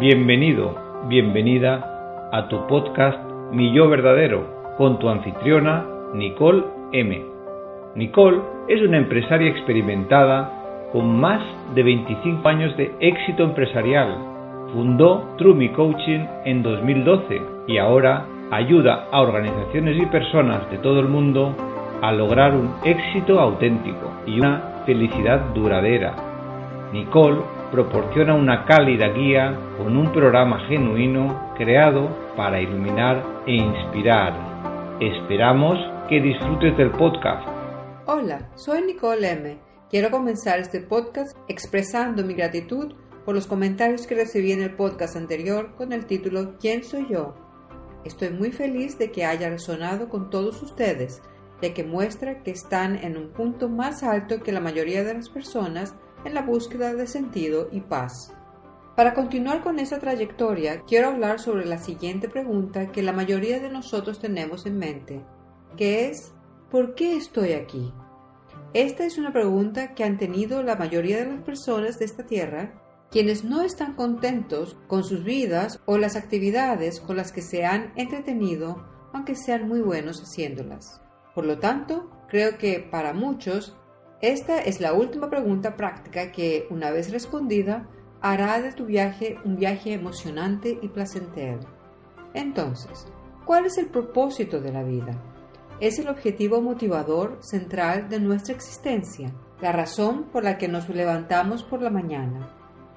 Bienvenido, bienvenida a tu podcast Mi Yo Verdadero con tu anfitriona Nicole M. Nicole es una empresaria experimentada con más de 25 años de éxito empresarial. Fundó True Coaching en 2012 y ahora ayuda a organizaciones y personas de todo el mundo a lograr un éxito auténtico y una felicidad duradera. Nicole proporciona una cálida guía con un programa genuino creado para iluminar e inspirar. Esperamos que disfrutes del podcast. Hola, soy Nicole M. Quiero comenzar este podcast expresando mi gratitud por los comentarios que recibí en el podcast anterior con el título ¿Quién soy yo? Estoy muy feliz de que haya resonado con todos ustedes, ya que muestra que están en un punto más alto que la mayoría de las personas en la búsqueda de sentido y paz. Para continuar con esa trayectoria, quiero hablar sobre la siguiente pregunta que la mayoría de nosotros tenemos en mente, que es ¿por qué estoy aquí? Esta es una pregunta que han tenido la mayoría de las personas de esta tierra, quienes no están contentos con sus vidas o las actividades con las que se han entretenido, aunque sean muy buenos haciéndolas. Por lo tanto, creo que para muchos esta es la última pregunta práctica que, una vez respondida, hará de tu viaje un viaje emocionante y placentero. Entonces, ¿cuál es el propósito de la vida? Es el objetivo motivador central de nuestra existencia, la razón por la que nos levantamos por la mañana.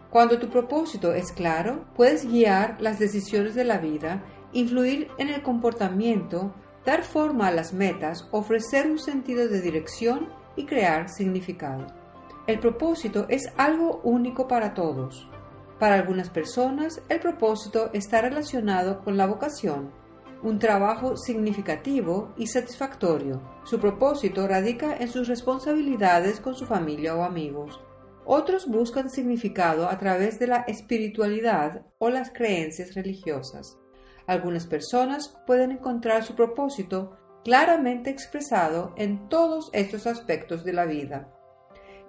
Cuando tu propósito es claro, puedes guiar las decisiones de la vida, influir en el comportamiento, dar forma a las metas, ofrecer un sentido de dirección y crear significado. El propósito es algo único para todos. Para algunas personas, el propósito está relacionado con la vocación, un trabajo significativo y satisfactorio. Su propósito radica en sus responsabilidades con su familia o amigos. Otros buscan significado a través de la espiritualidad o las creencias religiosas. Algunas personas pueden encontrar su propósito claramente expresado en todos estos aspectos de la vida.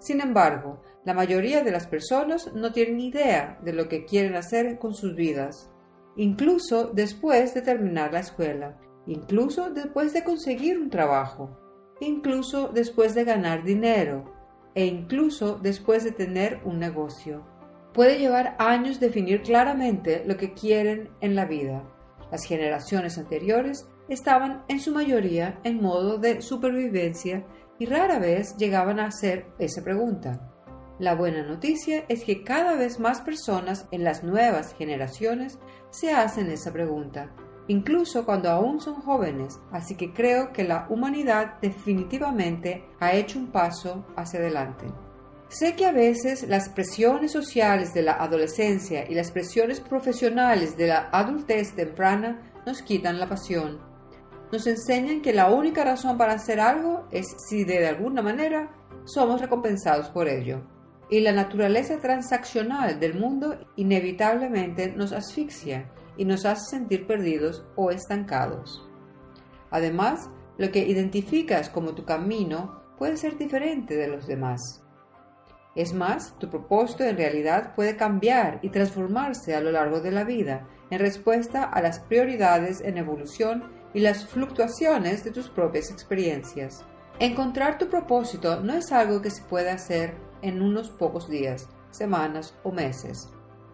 Sin embargo, la mayoría de las personas no tienen idea de lo que quieren hacer con sus vidas, incluso después de terminar la escuela, incluso después de conseguir un trabajo, incluso después de ganar dinero e incluso después de tener un negocio. Puede llevar años definir claramente lo que quieren en la vida. Las generaciones anteriores estaban en su mayoría en modo de supervivencia y rara vez llegaban a hacer esa pregunta. La buena noticia es que cada vez más personas en las nuevas generaciones se hacen esa pregunta, incluso cuando aún son jóvenes, así que creo que la humanidad definitivamente ha hecho un paso hacia adelante. Sé que a veces las presiones sociales de la adolescencia y las presiones profesionales de la adultez temprana nos quitan la pasión, nos enseñan que la única razón para hacer algo es si de alguna manera somos recompensados por ello. Y la naturaleza transaccional del mundo inevitablemente nos asfixia y nos hace sentir perdidos o estancados. Además, lo que identificas como tu camino puede ser diferente de los demás. Es más, tu propósito en realidad puede cambiar y transformarse a lo largo de la vida en respuesta a las prioridades en evolución y las fluctuaciones de tus propias experiencias. Encontrar tu propósito no es algo que se puede hacer en unos pocos días, semanas o meses.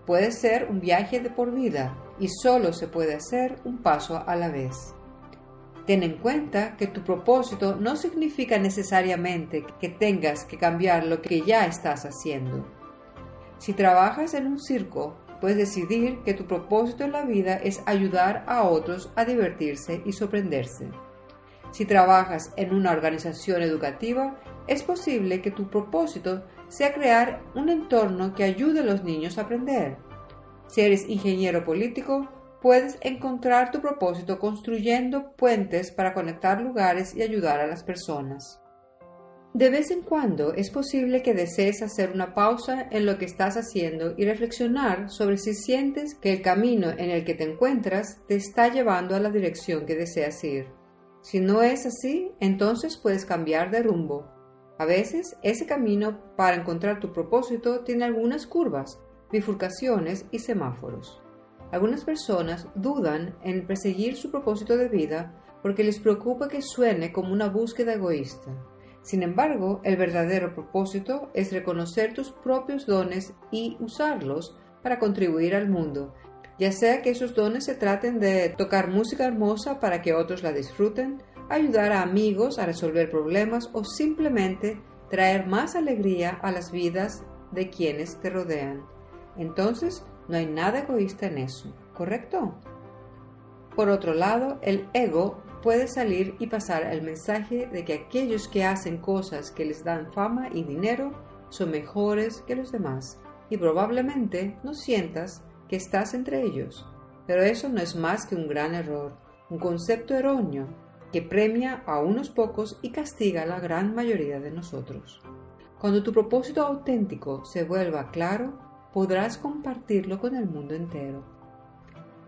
Puede ser un viaje de por vida y solo se puede hacer un paso a la vez. Ten en cuenta que tu propósito no significa necesariamente que tengas que cambiar lo que ya estás haciendo. Si trabajas en un circo puedes decidir que tu propósito en la vida es ayudar a otros a divertirse y sorprenderse. Si trabajas en una organización educativa, es posible que tu propósito sea crear un entorno que ayude a los niños a aprender. Si eres ingeniero político, puedes encontrar tu propósito construyendo puentes para conectar lugares y ayudar a las personas. De vez en cuando es posible que desees hacer una pausa en lo que estás haciendo y reflexionar sobre si sientes que el camino en el que te encuentras te está llevando a la dirección que deseas ir. Si no es así, entonces puedes cambiar de rumbo. A veces ese camino para encontrar tu propósito tiene algunas curvas, bifurcaciones y semáforos. Algunas personas dudan en perseguir su propósito de vida porque les preocupa que suene como una búsqueda egoísta. Sin embargo, el verdadero propósito es reconocer tus propios dones y usarlos para contribuir al mundo, ya sea que esos dones se traten de tocar música hermosa para que otros la disfruten, ayudar a amigos a resolver problemas o simplemente traer más alegría a las vidas de quienes te rodean. Entonces, no hay nada egoísta en eso, ¿correcto? Por otro lado, el ego puede salir y pasar el mensaje de que aquellos que hacen cosas que les dan fama y dinero son mejores que los demás y probablemente no sientas que estás entre ellos. Pero eso no es más que un gran error, un concepto erróneo que premia a unos pocos y castiga a la gran mayoría de nosotros. Cuando tu propósito auténtico se vuelva claro, podrás compartirlo con el mundo entero.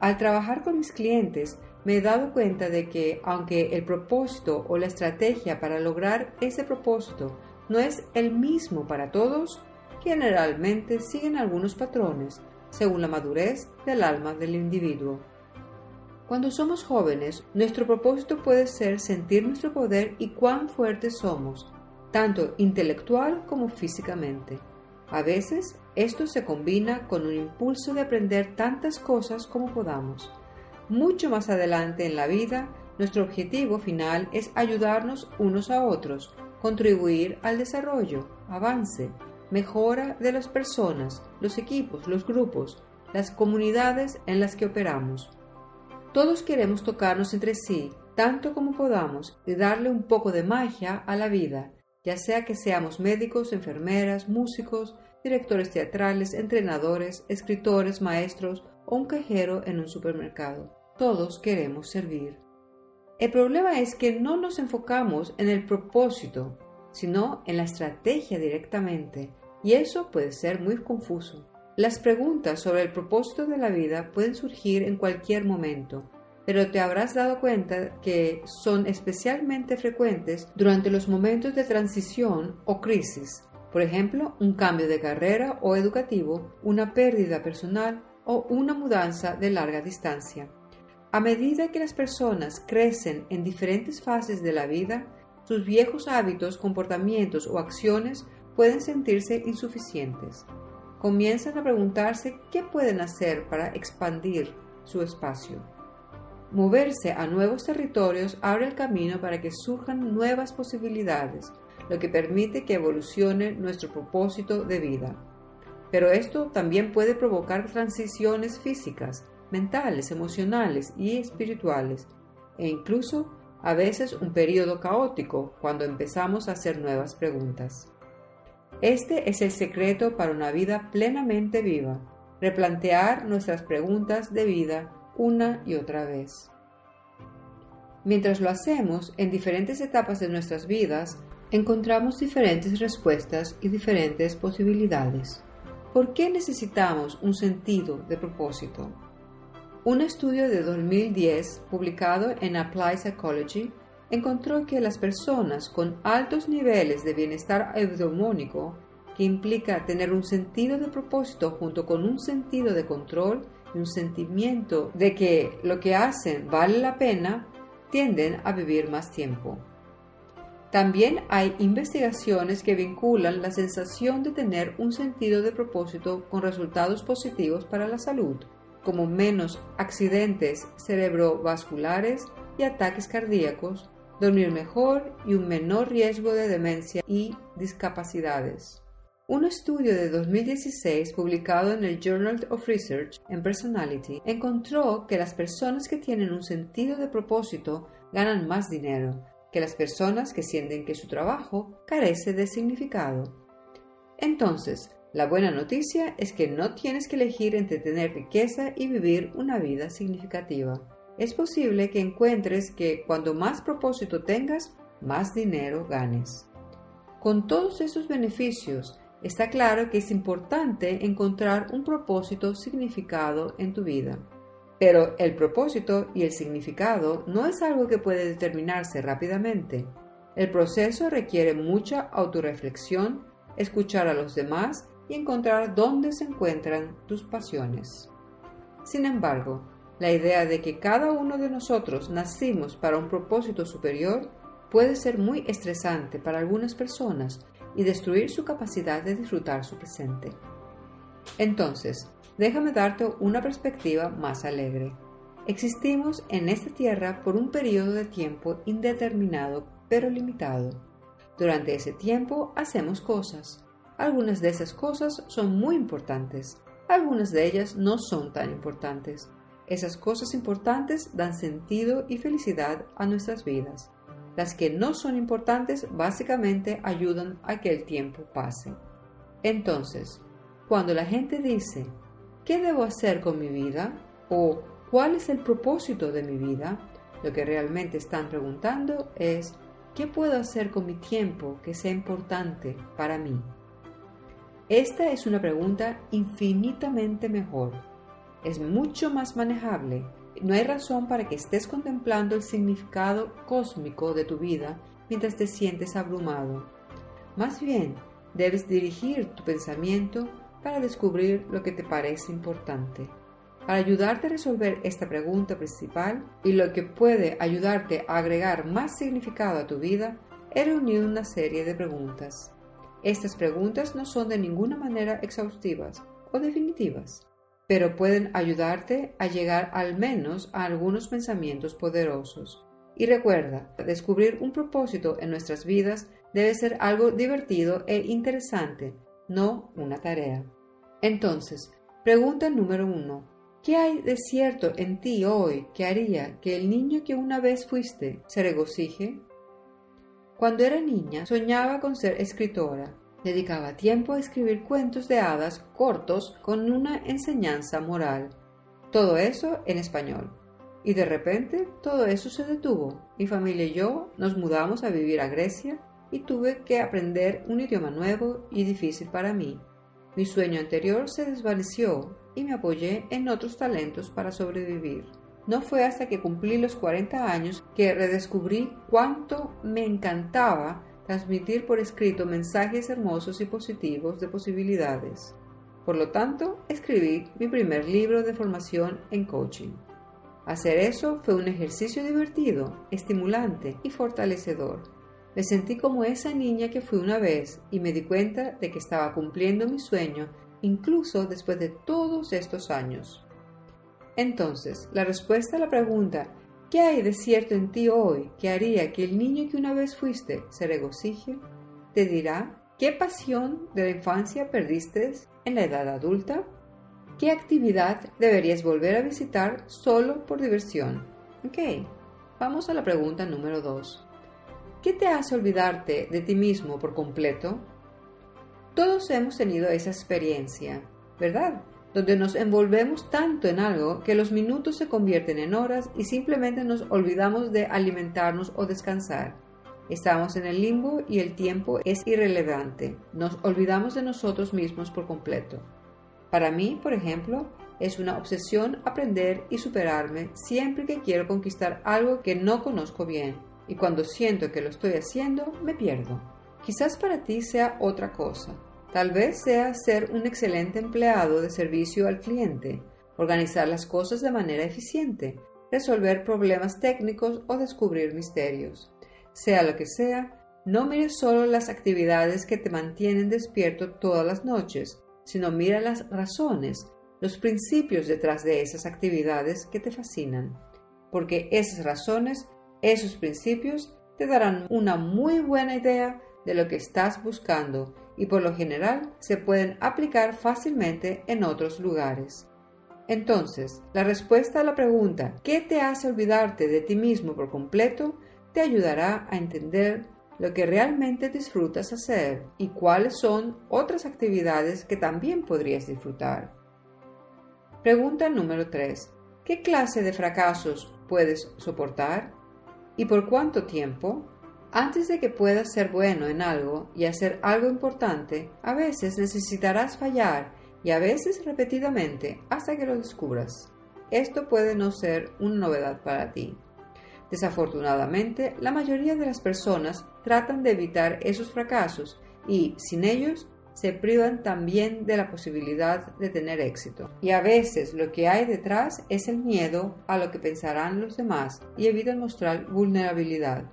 Al trabajar con mis clientes, me he dado cuenta de que aunque el propósito o la estrategia para lograr ese propósito no es el mismo para todos, generalmente siguen algunos patrones según la madurez del alma del individuo. Cuando somos jóvenes, nuestro propósito puede ser sentir nuestro poder y cuán fuertes somos, tanto intelectual como físicamente. A veces esto se combina con un impulso de aprender tantas cosas como podamos. Mucho más adelante en la vida, nuestro objetivo final es ayudarnos unos a otros, contribuir al desarrollo, avance, mejora de las personas, los equipos, los grupos, las comunidades en las que operamos. Todos queremos tocarnos entre sí, tanto como podamos, y darle un poco de magia a la vida, ya sea que seamos médicos, enfermeras, músicos, directores teatrales, entrenadores, escritores, maestros o un cajero en un supermercado. Todos queremos servir. El problema es que no nos enfocamos en el propósito, sino en la estrategia directamente, y eso puede ser muy confuso. Las preguntas sobre el propósito de la vida pueden surgir en cualquier momento, pero te habrás dado cuenta que son especialmente frecuentes durante los momentos de transición o crisis, por ejemplo, un cambio de carrera o educativo, una pérdida personal o una mudanza de larga distancia. A medida que las personas crecen en diferentes fases de la vida, sus viejos hábitos, comportamientos o acciones pueden sentirse insuficientes. Comienzan a preguntarse qué pueden hacer para expandir su espacio. Moverse a nuevos territorios abre el camino para que surjan nuevas posibilidades, lo que permite que evolucione nuestro propósito de vida. Pero esto también puede provocar transiciones físicas, mentales, emocionales y espirituales, e incluso a veces un periodo caótico cuando empezamos a hacer nuevas preguntas. Este es el secreto para una vida plenamente viva, replantear nuestras preguntas de vida una y otra vez. Mientras lo hacemos en diferentes etapas de nuestras vidas, encontramos diferentes respuestas y diferentes posibilidades. ¿Por qué necesitamos un sentido de propósito? Un estudio de 2010 publicado en Applied Psychology encontró que las personas con altos niveles de bienestar eudaimónico, que implica tener un sentido de propósito junto con un sentido de control un sentimiento de que lo que hacen vale la pena, tienden a vivir más tiempo. También hay investigaciones que vinculan la sensación de tener un sentido de propósito con resultados positivos para la salud como menos accidentes cerebrovasculares y ataques cardíacos, dormir mejor y un menor riesgo de demencia y discapacidades. Un estudio de 2016 publicado en el Journal of Research and Personality encontró que las personas que tienen un sentido de propósito ganan más dinero que las personas que sienten que su trabajo carece de significado. Entonces, la buena noticia es que no tienes que elegir entre tener riqueza y vivir una vida significativa. Es posible que encuentres que cuando más propósito tengas, más dinero ganes. Con todos esos beneficios, está claro que es importante encontrar un propósito significado en tu vida. Pero el propósito y el significado no es algo que puede determinarse rápidamente. El proceso requiere mucha autorreflexión, escuchar a los demás y encontrar dónde se encuentran tus pasiones. Sin embargo, la idea de que cada uno de nosotros nacimos para un propósito superior puede ser muy estresante para algunas personas y destruir su capacidad de disfrutar su presente. Entonces, déjame darte una perspectiva más alegre. Existimos en esta tierra por un periodo de tiempo indeterminado pero limitado. Durante ese tiempo hacemos cosas. Algunas de esas cosas son muy importantes, algunas de ellas no son tan importantes. Esas cosas importantes dan sentido y felicidad a nuestras vidas. Las que no son importantes básicamente ayudan a que el tiempo pase. Entonces, cuando la gente dice, ¿qué debo hacer con mi vida? o ¿cuál es el propósito de mi vida? Lo que realmente están preguntando es, ¿qué puedo hacer con mi tiempo que sea importante para mí? Esta es una pregunta infinitamente mejor. Es mucho más manejable. No hay razón para que estés contemplando el significado cósmico de tu vida mientras te sientes abrumado. Más bien, debes dirigir tu pensamiento para descubrir lo que te parece importante. Para ayudarte a resolver esta pregunta principal y lo que puede ayudarte a agregar más significado a tu vida, he reunido una serie de preguntas. Estas preguntas no son de ninguna manera exhaustivas o definitivas, pero pueden ayudarte a llegar al menos a algunos pensamientos poderosos. Y recuerda, descubrir un propósito en nuestras vidas debe ser algo divertido e interesante, no una tarea. Entonces, pregunta número uno. ¿Qué hay de cierto en ti hoy que haría que el niño que una vez fuiste se regocije? Cuando era niña soñaba con ser escritora. Dedicaba tiempo a escribir cuentos de hadas cortos con una enseñanza moral. Todo eso en español. Y de repente todo eso se detuvo. Mi familia y yo nos mudamos a vivir a Grecia y tuve que aprender un idioma nuevo y difícil para mí. Mi sueño anterior se desvaneció y me apoyé en otros talentos para sobrevivir. No fue hasta que cumplí los 40 años que redescubrí cuánto me encantaba transmitir por escrito mensajes hermosos y positivos de posibilidades. Por lo tanto, escribí mi primer libro de formación en coaching. Hacer eso fue un ejercicio divertido, estimulante y fortalecedor. Me sentí como esa niña que fui una vez y me di cuenta de que estaba cumpliendo mi sueño incluso después de todos estos años. Entonces, la respuesta a la pregunta ¿qué hay de cierto en ti hoy que haría que el niño que una vez fuiste se regocije? te dirá ¿qué pasión de la infancia perdiste en la edad adulta? ¿Qué actividad deberías volver a visitar solo por diversión? Ok, vamos a la pregunta número 2. ¿Qué te hace olvidarte de ti mismo por completo? Todos hemos tenido esa experiencia, ¿verdad? Donde nos envolvemos tanto en algo que los minutos se convierten en horas y simplemente nos olvidamos de alimentarnos o descansar. Estamos en el limbo y el tiempo es irrelevante. Nos olvidamos de nosotros mismos por completo. Para mí, por ejemplo, es una obsesión aprender y superarme siempre que quiero conquistar algo que no conozco bien y cuando siento que lo estoy haciendo, me pierdo. Quizás para ti sea otra cosa. Tal vez sea ser un excelente empleado de servicio al cliente, organizar las cosas de manera eficiente, resolver problemas técnicos o descubrir misterios. Sea lo que sea, no mires solo las actividades que te mantienen despierto todas las noches, sino mira las razones, los principios detrás de esas actividades que te fascinan, porque esas razones esos principios te darán una muy buena idea de lo que estás buscando y por lo general se pueden aplicar fácilmente en otros lugares. Entonces, la respuesta a la pregunta ¿qué te hace olvidarte de ti mismo por completo? te ayudará a entender lo que realmente disfrutas hacer y cuáles son otras actividades que también podrías disfrutar. Pregunta número 3. ¿Qué clase de fracasos puedes soportar? ¿Y por cuánto tiempo? Antes de que puedas ser bueno en algo y hacer algo importante, a veces necesitarás fallar y a veces repetidamente hasta que lo descubras. Esto puede no ser una novedad para ti. Desafortunadamente, la mayoría de las personas tratan de evitar esos fracasos y, sin ellos, se privan también de la posibilidad de tener éxito. Y a veces lo que hay detrás es el miedo a lo que pensarán los demás y evitan mostrar vulnerabilidad.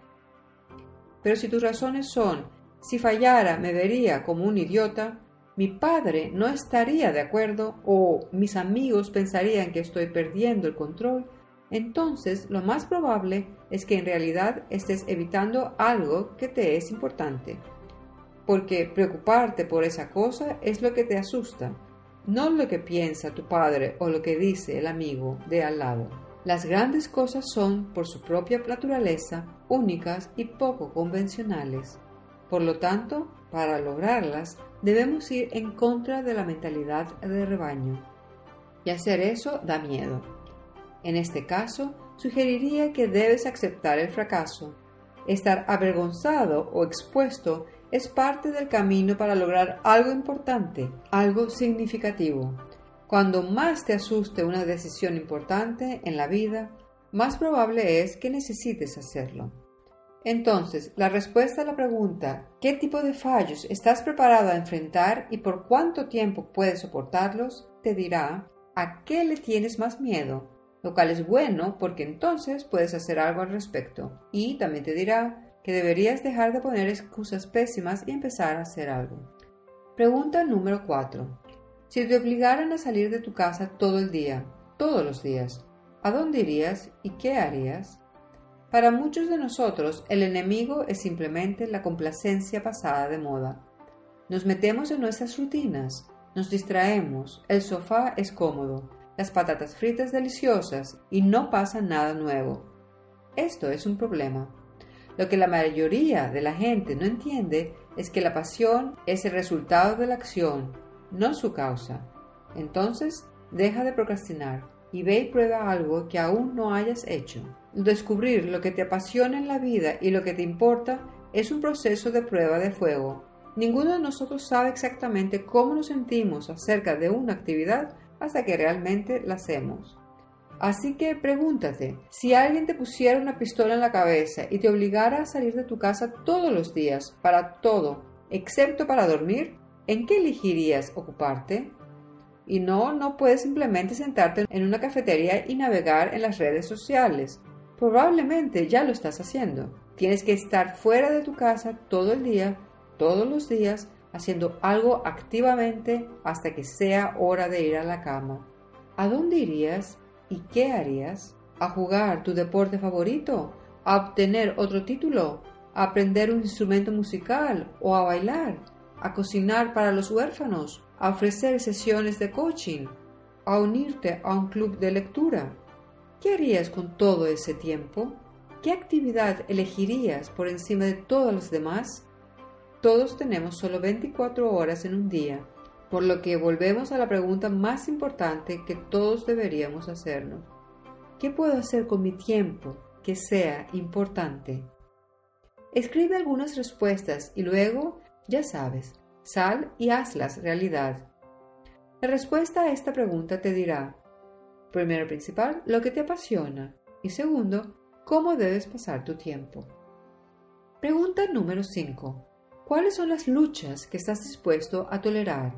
Pero si tus razones son, si fallara me vería como un idiota, mi padre no estaría de acuerdo o mis amigos pensarían que estoy perdiendo el control, entonces lo más probable es que en realidad estés evitando algo que te es importante porque preocuparte por esa cosa es lo que te asusta, no lo que piensa tu padre o lo que dice el amigo de al lado. Las grandes cosas son, por su propia naturaleza, únicas y poco convencionales. Por lo tanto, para lograrlas, debemos ir en contra de la mentalidad de rebaño. Y hacer eso da miedo. En este caso, sugeriría que debes aceptar el fracaso. Estar avergonzado o expuesto es parte del camino para lograr algo importante, algo significativo. Cuando más te asuste una decisión importante en la vida, más probable es que necesites hacerlo. Entonces, la respuesta a la pregunta ¿qué tipo de fallos estás preparado a enfrentar y por cuánto tiempo puedes soportarlos? te dirá a qué le tienes más miedo, lo cual es bueno porque entonces puedes hacer algo al respecto. Y también te dirá que deberías dejar de poner excusas pésimas y empezar a hacer algo. Pregunta número 4. Si te obligaran a salir de tu casa todo el día, todos los días, ¿a dónde irías y qué harías? Para muchos de nosotros, el enemigo es simplemente la complacencia pasada de moda. Nos metemos en nuestras rutinas, nos distraemos, el sofá es cómodo, las patatas fritas deliciosas y no pasa nada nuevo. Esto es un problema. Lo que la mayoría de la gente no entiende es que la pasión es el resultado de la acción, no su causa. Entonces, deja de procrastinar y ve y prueba algo que aún no hayas hecho. Descubrir lo que te apasiona en la vida y lo que te importa es un proceso de prueba de fuego. Ninguno de nosotros sabe exactamente cómo nos sentimos acerca de una actividad hasta que realmente la hacemos. Así que pregúntate, si alguien te pusiera una pistola en la cabeza y te obligara a salir de tu casa todos los días, para todo, excepto para dormir, ¿en qué elegirías ocuparte? Y no, no puedes simplemente sentarte en una cafetería y navegar en las redes sociales. Probablemente ya lo estás haciendo. Tienes que estar fuera de tu casa todo el día, todos los días, haciendo algo activamente hasta que sea hora de ir a la cama. ¿A dónde irías? ¿Y qué harías? ¿A jugar tu deporte favorito? ¿A obtener otro título? ¿A aprender un instrumento musical o a bailar? ¿A cocinar para los huérfanos? ¿A ofrecer sesiones de coaching? ¿A unirte a un club de lectura? ¿Qué harías con todo ese tiempo? ¿Qué actividad elegirías por encima de todas las demás? Todos tenemos solo 24 horas en un día por lo que volvemos a la pregunta más importante que todos deberíamos hacernos. ¿Qué puedo hacer con mi tiempo que sea importante? Escribe algunas respuestas y luego, ya sabes, sal y hazlas realidad. La respuesta a esta pregunta te dirá, primero principal, lo que te apasiona y segundo, cómo debes pasar tu tiempo. Pregunta número 5. ¿Cuáles son las luchas que estás dispuesto a tolerar?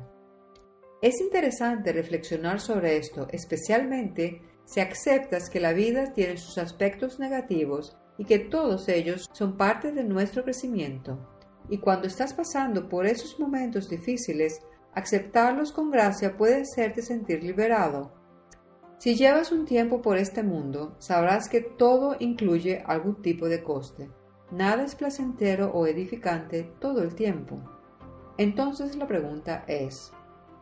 Es interesante reflexionar sobre esto, especialmente si aceptas que la vida tiene sus aspectos negativos y que todos ellos son parte de nuestro crecimiento. Y cuando estás pasando por esos momentos difíciles, aceptarlos con gracia puede hacerte sentir liberado. Si llevas un tiempo por este mundo, sabrás que todo incluye algún tipo de coste. Nada es placentero o edificante todo el tiempo. Entonces la pregunta es,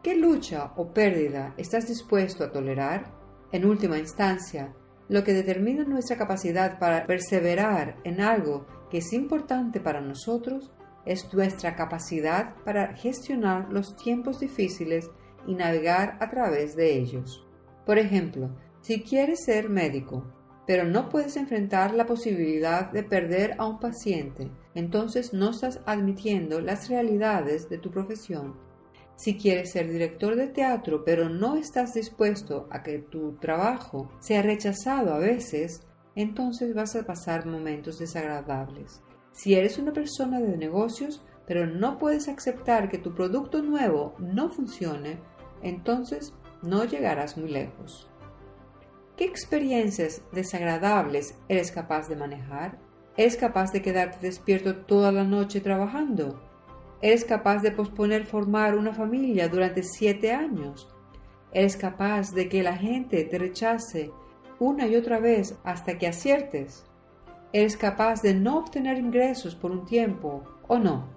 ¿Qué lucha o pérdida estás dispuesto a tolerar? En última instancia, lo que determina nuestra capacidad para perseverar en algo que es importante para nosotros es nuestra capacidad para gestionar los tiempos difíciles y navegar a través de ellos. Por ejemplo, si quieres ser médico, pero no puedes enfrentar la posibilidad de perder a un paciente, entonces no estás admitiendo las realidades de tu profesión si quieres ser director de teatro pero no estás dispuesto a que tu trabajo sea rechazado a veces, entonces vas a pasar momentos desagradables. Si eres una persona de negocios, pero no puedes aceptar que tu producto nuevo no funcione, entonces no llegarás muy lejos. ¿Qué experiencias desagradables eres capaz de manejar? ¿Eres capaz de quedarte despierto toda la noche trabajando? ¿Eres capaz de posponer formar una familia durante siete años? ¿Eres capaz de que la gente te rechace una y otra vez hasta que aciertes? ¿Eres capaz de no obtener ingresos por un tiempo o no?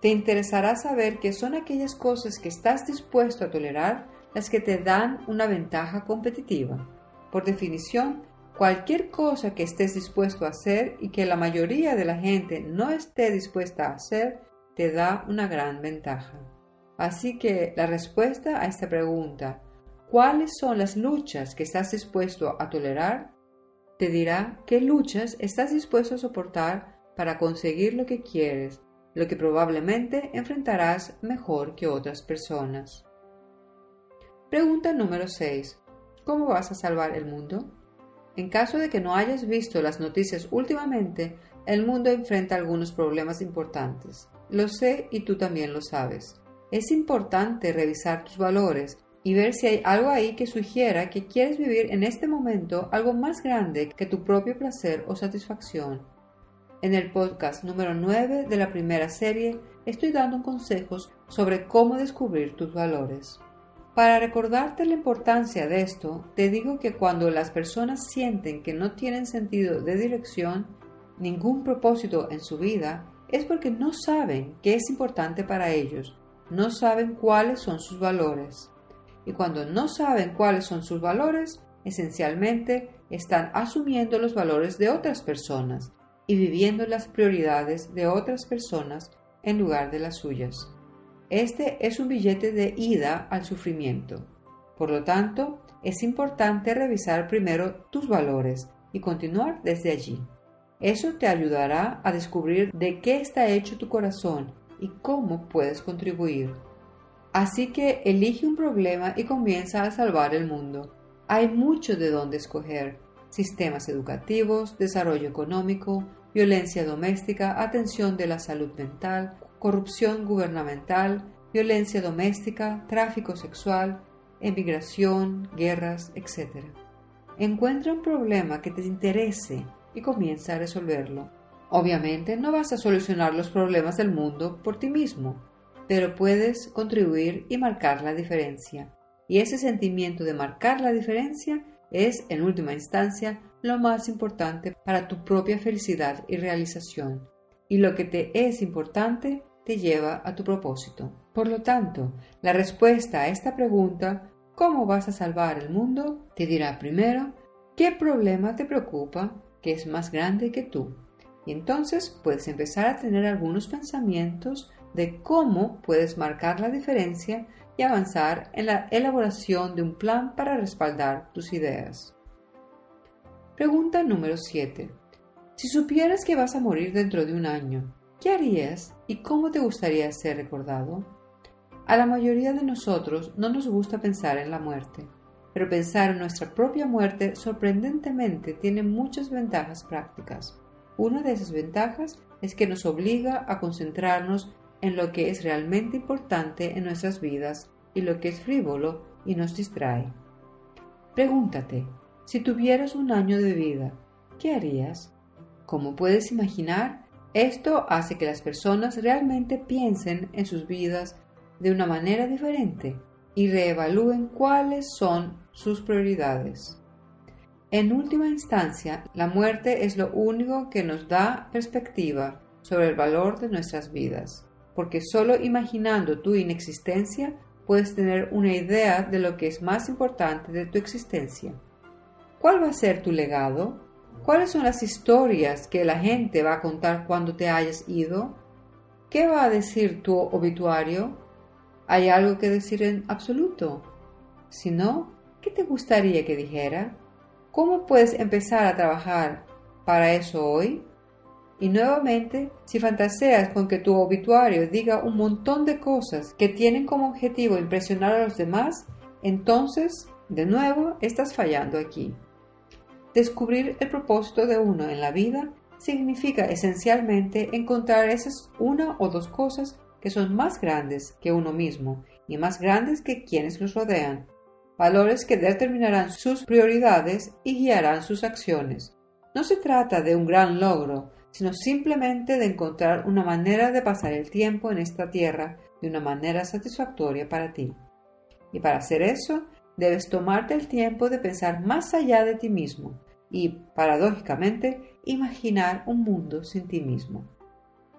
Te interesará saber que son aquellas cosas que estás dispuesto a tolerar las que te dan una ventaja competitiva. Por definición, cualquier cosa que estés dispuesto a hacer y que la mayoría de la gente no esté dispuesta a hacer, te da una gran ventaja. Así que la respuesta a esta pregunta, ¿cuáles son las luchas que estás dispuesto a tolerar? Te dirá qué luchas estás dispuesto a soportar para conseguir lo que quieres, lo que probablemente enfrentarás mejor que otras personas. Pregunta número 6. ¿Cómo vas a salvar el mundo? En caso de que no hayas visto las noticias últimamente, el mundo enfrenta algunos problemas importantes. Lo sé y tú también lo sabes. Es importante revisar tus valores y ver si hay algo ahí que sugiera que quieres vivir en este momento algo más grande que tu propio placer o satisfacción. En el podcast número 9 de la primera serie estoy dando consejos sobre cómo descubrir tus valores. Para recordarte la importancia de esto, te digo que cuando las personas sienten que no tienen sentido de dirección, ningún propósito en su vida, es porque no saben qué es importante para ellos, no saben cuáles son sus valores. Y cuando no saben cuáles son sus valores, esencialmente están asumiendo los valores de otras personas y viviendo las prioridades de otras personas en lugar de las suyas. Este es un billete de ida al sufrimiento. Por lo tanto, es importante revisar primero tus valores y continuar desde allí. Eso te ayudará a descubrir de qué está hecho tu corazón y cómo puedes contribuir. Así que elige un problema y comienza a salvar el mundo. Hay mucho de dónde escoger. Sistemas educativos, desarrollo económico, violencia doméstica, atención de la salud mental, corrupción gubernamental, violencia doméstica, tráfico sexual, emigración, guerras, etc. Encuentra un problema que te interese y comienza a resolverlo. Obviamente no vas a solucionar los problemas del mundo por ti mismo, pero puedes contribuir y marcar la diferencia. Y ese sentimiento de marcar la diferencia es, en última instancia, lo más importante para tu propia felicidad y realización. Y lo que te es importante te lleva a tu propósito. Por lo tanto, la respuesta a esta pregunta, ¿cómo vas a salvar el mundo? te dirá primero qué problema te preocupa que es más grande que tú. Y entonces puedes empezar a tener algunos pensamientos de cómo puedes marcar la diferencia y avanzar en la elaboración de un plan para respaldar tus ideas. Pregunta número 7. Si supieras que vas a morir dentro de un año, ¿Qué harías y cómo te gustaría ser recordado? A la mayoría de nosotros no nos gusta pensar en la muerte, pero pensar en nuestra propia muerte sorprendentemente tiene muchas ventajas prácticas. Una de esas ventajas es que nos obliga a concentrarnos en lo que es realmente importante en nuestras vidas y lo que es frívolo y nos distrae. Pregúntate, si tuvieras un año de vida, ¿qué harías? Como puedes imaginar, esto hace que las personas realmente piensen en sus vidas de una manera diferente y reevalúen cuáles son sus prioridades. En última instancia, la muerte es lo único que nos da perspectiva sobre el valor de nuestras vidas, porque solo imaginando tu inexistencia puedes tener una idea de lo que es más importante de tu existencia. ¿Cuál va a ser tu legado? ¿Cuáles son las historias que la gente va a contar cuando te hayas ido? ¿Qué va a decir tu obituario? ¿Hay algo que decir en absoluto? Si no, ¿qué te gustaría que dijera? ¿Cómo puedes empezar a trabajar para eso hoy? Y nuevamente, si fantaseas con que tu obituario diga un montón de cosas que tienen como objetivo impresionar a los demás, entonces, de nuevo, estás fallando aquí. Descubrir el propósito de uno en la vida significa esencialmente encontrar esas una o dos cosas que son más grandes que uno mismo y más grandes que quienes los rodean, valores que determinarán sus prioridades y guiarán sus acciones. No se trata de un gran logro, sino simplemente de encontrar una manera de pasar el tiempo en esta tierra de una manera satisfactoria para ti. Y para hacer eso, debes tomarte el tiempo de pensar más allá de ti mismo y, paradójicamente, imaginar un mundo sin ti mismo.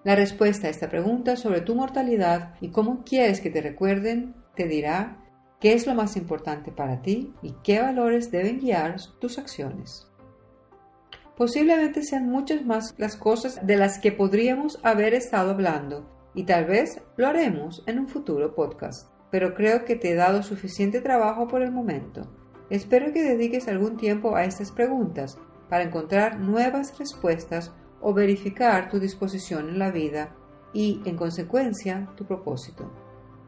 La respuesta a esta pregunta sobre tu mortalidad y cómo quieres que te recuerden te dirá qué es lo más importante para ti y qué valores deben guiar tus acciones. Posiblemente sean muchas más las cosas de las que podríamos haber estado hablando y tal vez lo haremos en un futuro podcast, pero creo que te he dado suficiente trabajo por el momento. Espero que dediques algún tiempo a estas preguntas para encontrar nuevas respuestas o verificar tu disposición en la vida y, en consecuencia, tu propósito.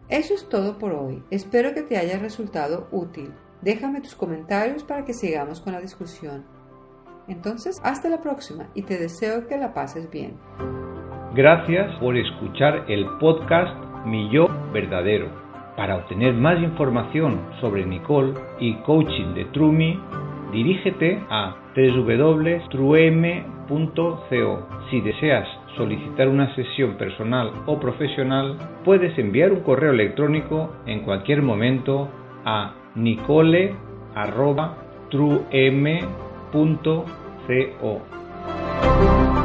Eso es todo por hoy. Espero que te haya resultado útil. Déjame tus comentarios para que sigamos con la discusión. Entonces, hasta la próxima y te deseo que la pases bien. Gracias por escuchar el podcast Mi Yo Verdadero. Para obtener más información sobre Nicole y coaching de Trumi, dirígete a www.truem.co. Si deseas solicitar una sesión personal o profesional, puedes enviar un correo electrónico en cualquier momento a nicole.truem.co www.cuentos.co.